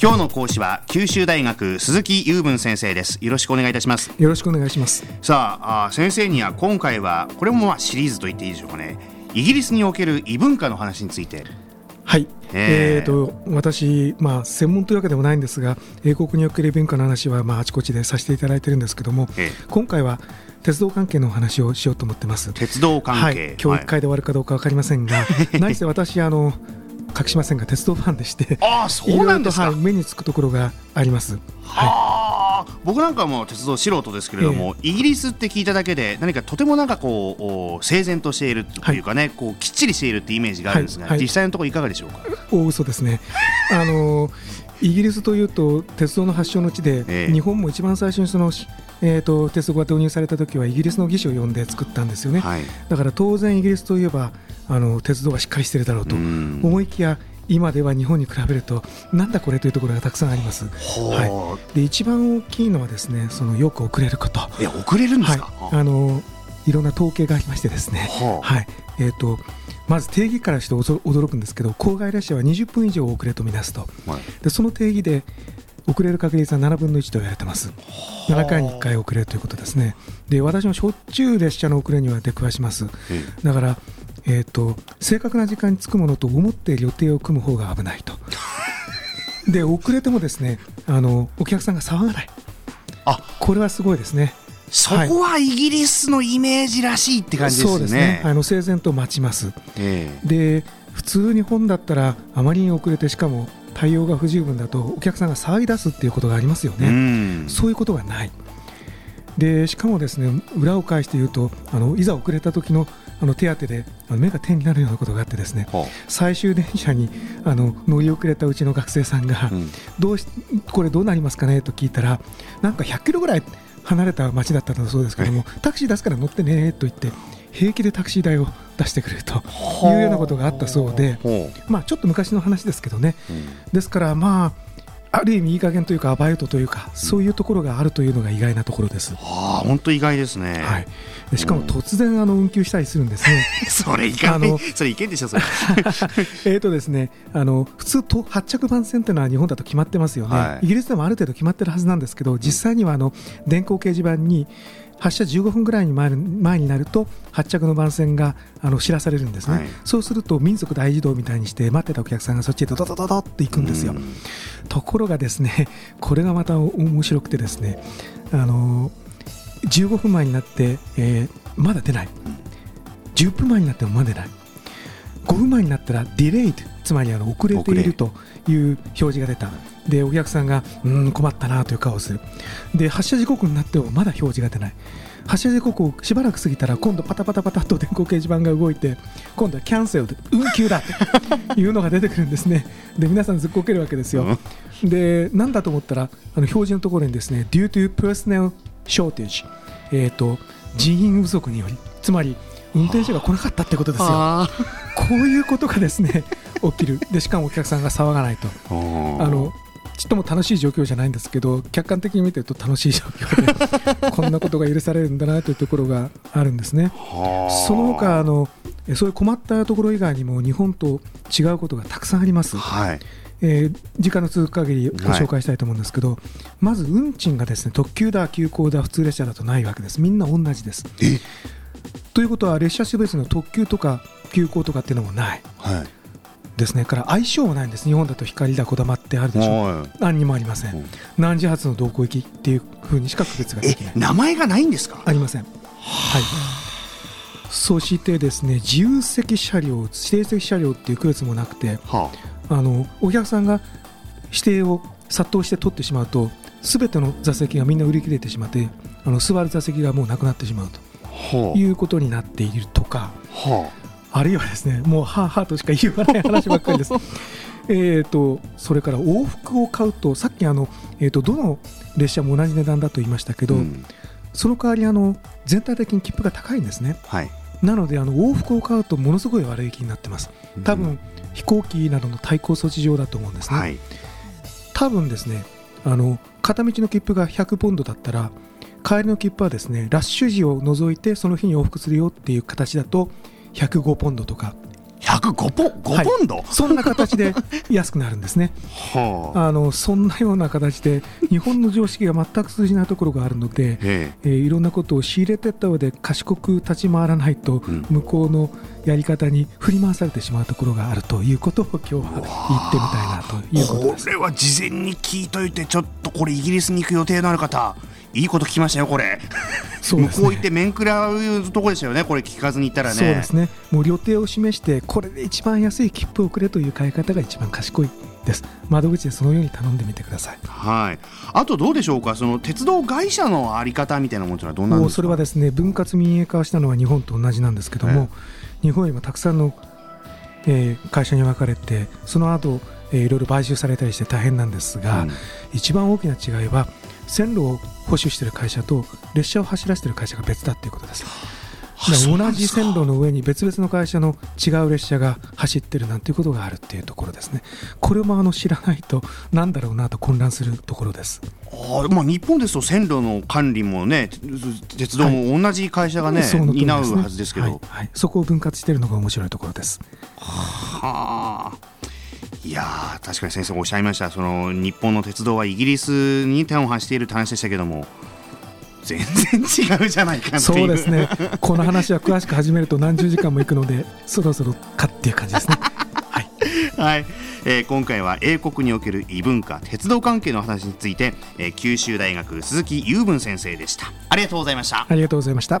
今日の講師は九州大学鈴木雄文先生です。よろしくお願いいたします。よろしくお願いします。さああ先生には今回はこれもまあシリーズと言っていいでしょうかね。イギリスにおける異文化の話について。はい。えー、と私、まあ、専門というわけでもないんですが英国における文化の話は、まあ、あちこちでさせていただいてるんですけども、今回は鉄道関係のお話をしようと思ってます。鉄道関係、はい、今日1回で終わるかどうか分かりませんが、何せ私あの隠しませんが鉄道ファンでしてあそうなんですか、はい、目につくところがあります。はい、僕なんかも鉄道素人ですけれども、えー、イギリスって聞いただけで何かとてもなんかこう整然としているというかね、はい、こうきっちりしているってイメージがあるんですが、はい、実際のところいかがでしょうか？大嘘ですね。あのイギリスというと鉄道の発祥の地で、えー、日本も一番最初にそのえーと、鉄道が導入された時はイギリスの技師を呼んで作ったんですよね、はい、だから当然イギリスといえばあの鉄道がしっかりしているだろうと思いきや今では日本に比べるとなんだこれというところがたくさんあります。はい、で一番大きいのはですねそのよく遅れること。いや遅れるんですか、はい、あのいろんな統計がありましてですね、はい。えーと、まず定義からして驚くんですけど郊外列車は20分以上遅れとみなすと、はい、でその定義で遅れる確率は7分の1と言われてます。7回に1回遅れるということですね。で、私もしょっちゅう列車の遅れには出くわします。だから、えーと、正確な時間に着くものと思って予定を組む方が危ないと。で、遅れてもですねあのお客さんが騒がない。あこれはすごいですね。そこはイギリスのイメージらしいって感じですね。そうですねあの整然と待ちます。えー、で普通日本だったらあまりに遅れてしかも対応が不十分だとお客さんが騒ぎ出すっていうことがありますよね、うそういうことがない。でしかもですね裏を返して言うとあのいざ遅れた時のあの手当で目が点になるようなことがあってですね、はあ、最終電車にあの乗り遅れたうちの学生さんが、うん、どうしこれどうなりますかねと聞いたらなんか100キロぐらい離れた町だったんだそうですけどもタクシー出すから乗ってねと言って平気でタクシー代を出してくれるというようなことがあったそうで、まあ、ちょっと昔の話ですけどね、うん、ですからまあある意味いい加減というかアバウトというか、そういうところがあるというのが意外なところです。ああ、本当意外ですね。はい。しかも突然あの運休したりするんですね。それいかない。それいけんでしょそれ。えっとですね、あの普通と発着番線というのは日本だと決まってますよね、はい。イギリスでもある程度決まってるはずなんですけど、実際にはあの電光掲示板に発車15分ぐらいに前前になると発着の番線があの知らされるんですね、はい、そうすると民族大移動みたいにして待ってたお客さんがそっちへドドドドドって行くんですよ、ところがですね これがまた面白くてですねあの15分前になって、えー、まだ出ない。10分前になってもまだ出ない。5分前になったらディレイドつまりあの遅れているという表示が出たでお客さんがうん困ったなという顔をする。で発車時刻になってもまだ表示が出ない。発車時刻をしばらく過ぎたら今度パタパタパタと電光掲示板が動いて今度はキャンセルで運休だと いうのが出てくるんですね。で皆さんずっこけるわけですよ。で何だと思ったらあの表示のところにですね due to personnel shortage えっ、と人員不足によりつまり運転手が来なかったってことですよ。こういうことがですね起きる。でしかもお客さんが騒がないと。あのちっとも楽しい状況じゃないんですけど客観的に見てると楽しい状況で こんなことが許されるんだなというところがあるんですね。その他あのそういう困ったところ以外にも日本と違うことがたくさんあります。はいえー、時間の続く限りご紹介したいと思うんですけど、はい、まず運賃がですね特急だ、急行だ、普通列車だとないわけです、みんな同じです。ということは列車種別の特急とか急行とかっていうのもない、はい、ですね。から相性はないんです。日本だと光だこだまってあるでしょう。何にもありません、何時発の同行行きっていうふうにしか区別ができない。名前がないんですか？ありません。はい。そしてですね自由席車両指定席車両っていう区別もなくて、はあ、あのお客さんが指定を殺到して取ってしまうとすべての座席がみんな売り切れてしまってあの座る座席がもうなくなってしまうと、はあ、いうことになっているとか、はああるいはですねもうはあはあとしか言わない話ばっかりです。えとそれから往復を買うとさっきあの、えーと、どの列車も同じ値段だと言いましたけど、うん、その代わりあの全体的に切符が高いんですね。はい、なのであの往復を買うとものすごい割引になってます。多分、うん、飛行機などの対抗措置上だと思うんですね。はい、多分ですねあの片道の切符が100ポンドだったら帰りの切符はですねラッシュ時を除いてその日に往復するよっていう形だと105ポンドとか。105ポ5ポンド、はい、そんな形で安くなるんですね。はあ、あのそんなような形で日本の常識が全く通じないところがあるので、ええ。ー、いろんなことを仕入れていった上で賢く立ち回らないと、向こうのやり方に振り回されてしまうところがあるということを今日は言ってみたいなということです。これは事前に聞いといてちょっとこれイギリスに行く予定のある方いいこと聞きましたよ、これ。そうね、向こう行って面食らうところでしたよね、これ聞かずに行ったらね。そうですね。もう予定を示して、これで一番安い切符をくれという買い方が一番賢いです。窓口でそのように頼んでみてください。はい。あとどうでしょうか、その鉄道会社のあり方みたいなものはどうなんですか？それはですね、分割民営化したのは日本と同じなんですけども、日本にもたくさんの、えー、会社に分かれて、その後、えー、いろいろ買収されたりして大変なんですが、うん、一番大きな違いは線路を保守している会社と列車を走らせている会社が別だということです。同じ線路の上に別々の会社の違う列車が走ってるなんていうことがあるっていうところですね。これもあの知らないとなんだろうなと混乱するところです。あまあ、日本ですと線路の管理もね鉄道も同じ会社がね、はい、担うはずですけど、はいはい、そこを分割しているのが面白いところです。はあ。いや確かに先生おっしゃいました。その日本の鉄道はイギリスに手を発しているって話でしたけども全然違うじゃないかそうですね。この話は詳しく始めると何十時間もいくので そろそろかっていう感じですね。はい、はい。えー、今回は英国における異文化鉄道関係の話について、えー、九州大学鈴木雄文先生でした。ありがとうございました。ありがとうございました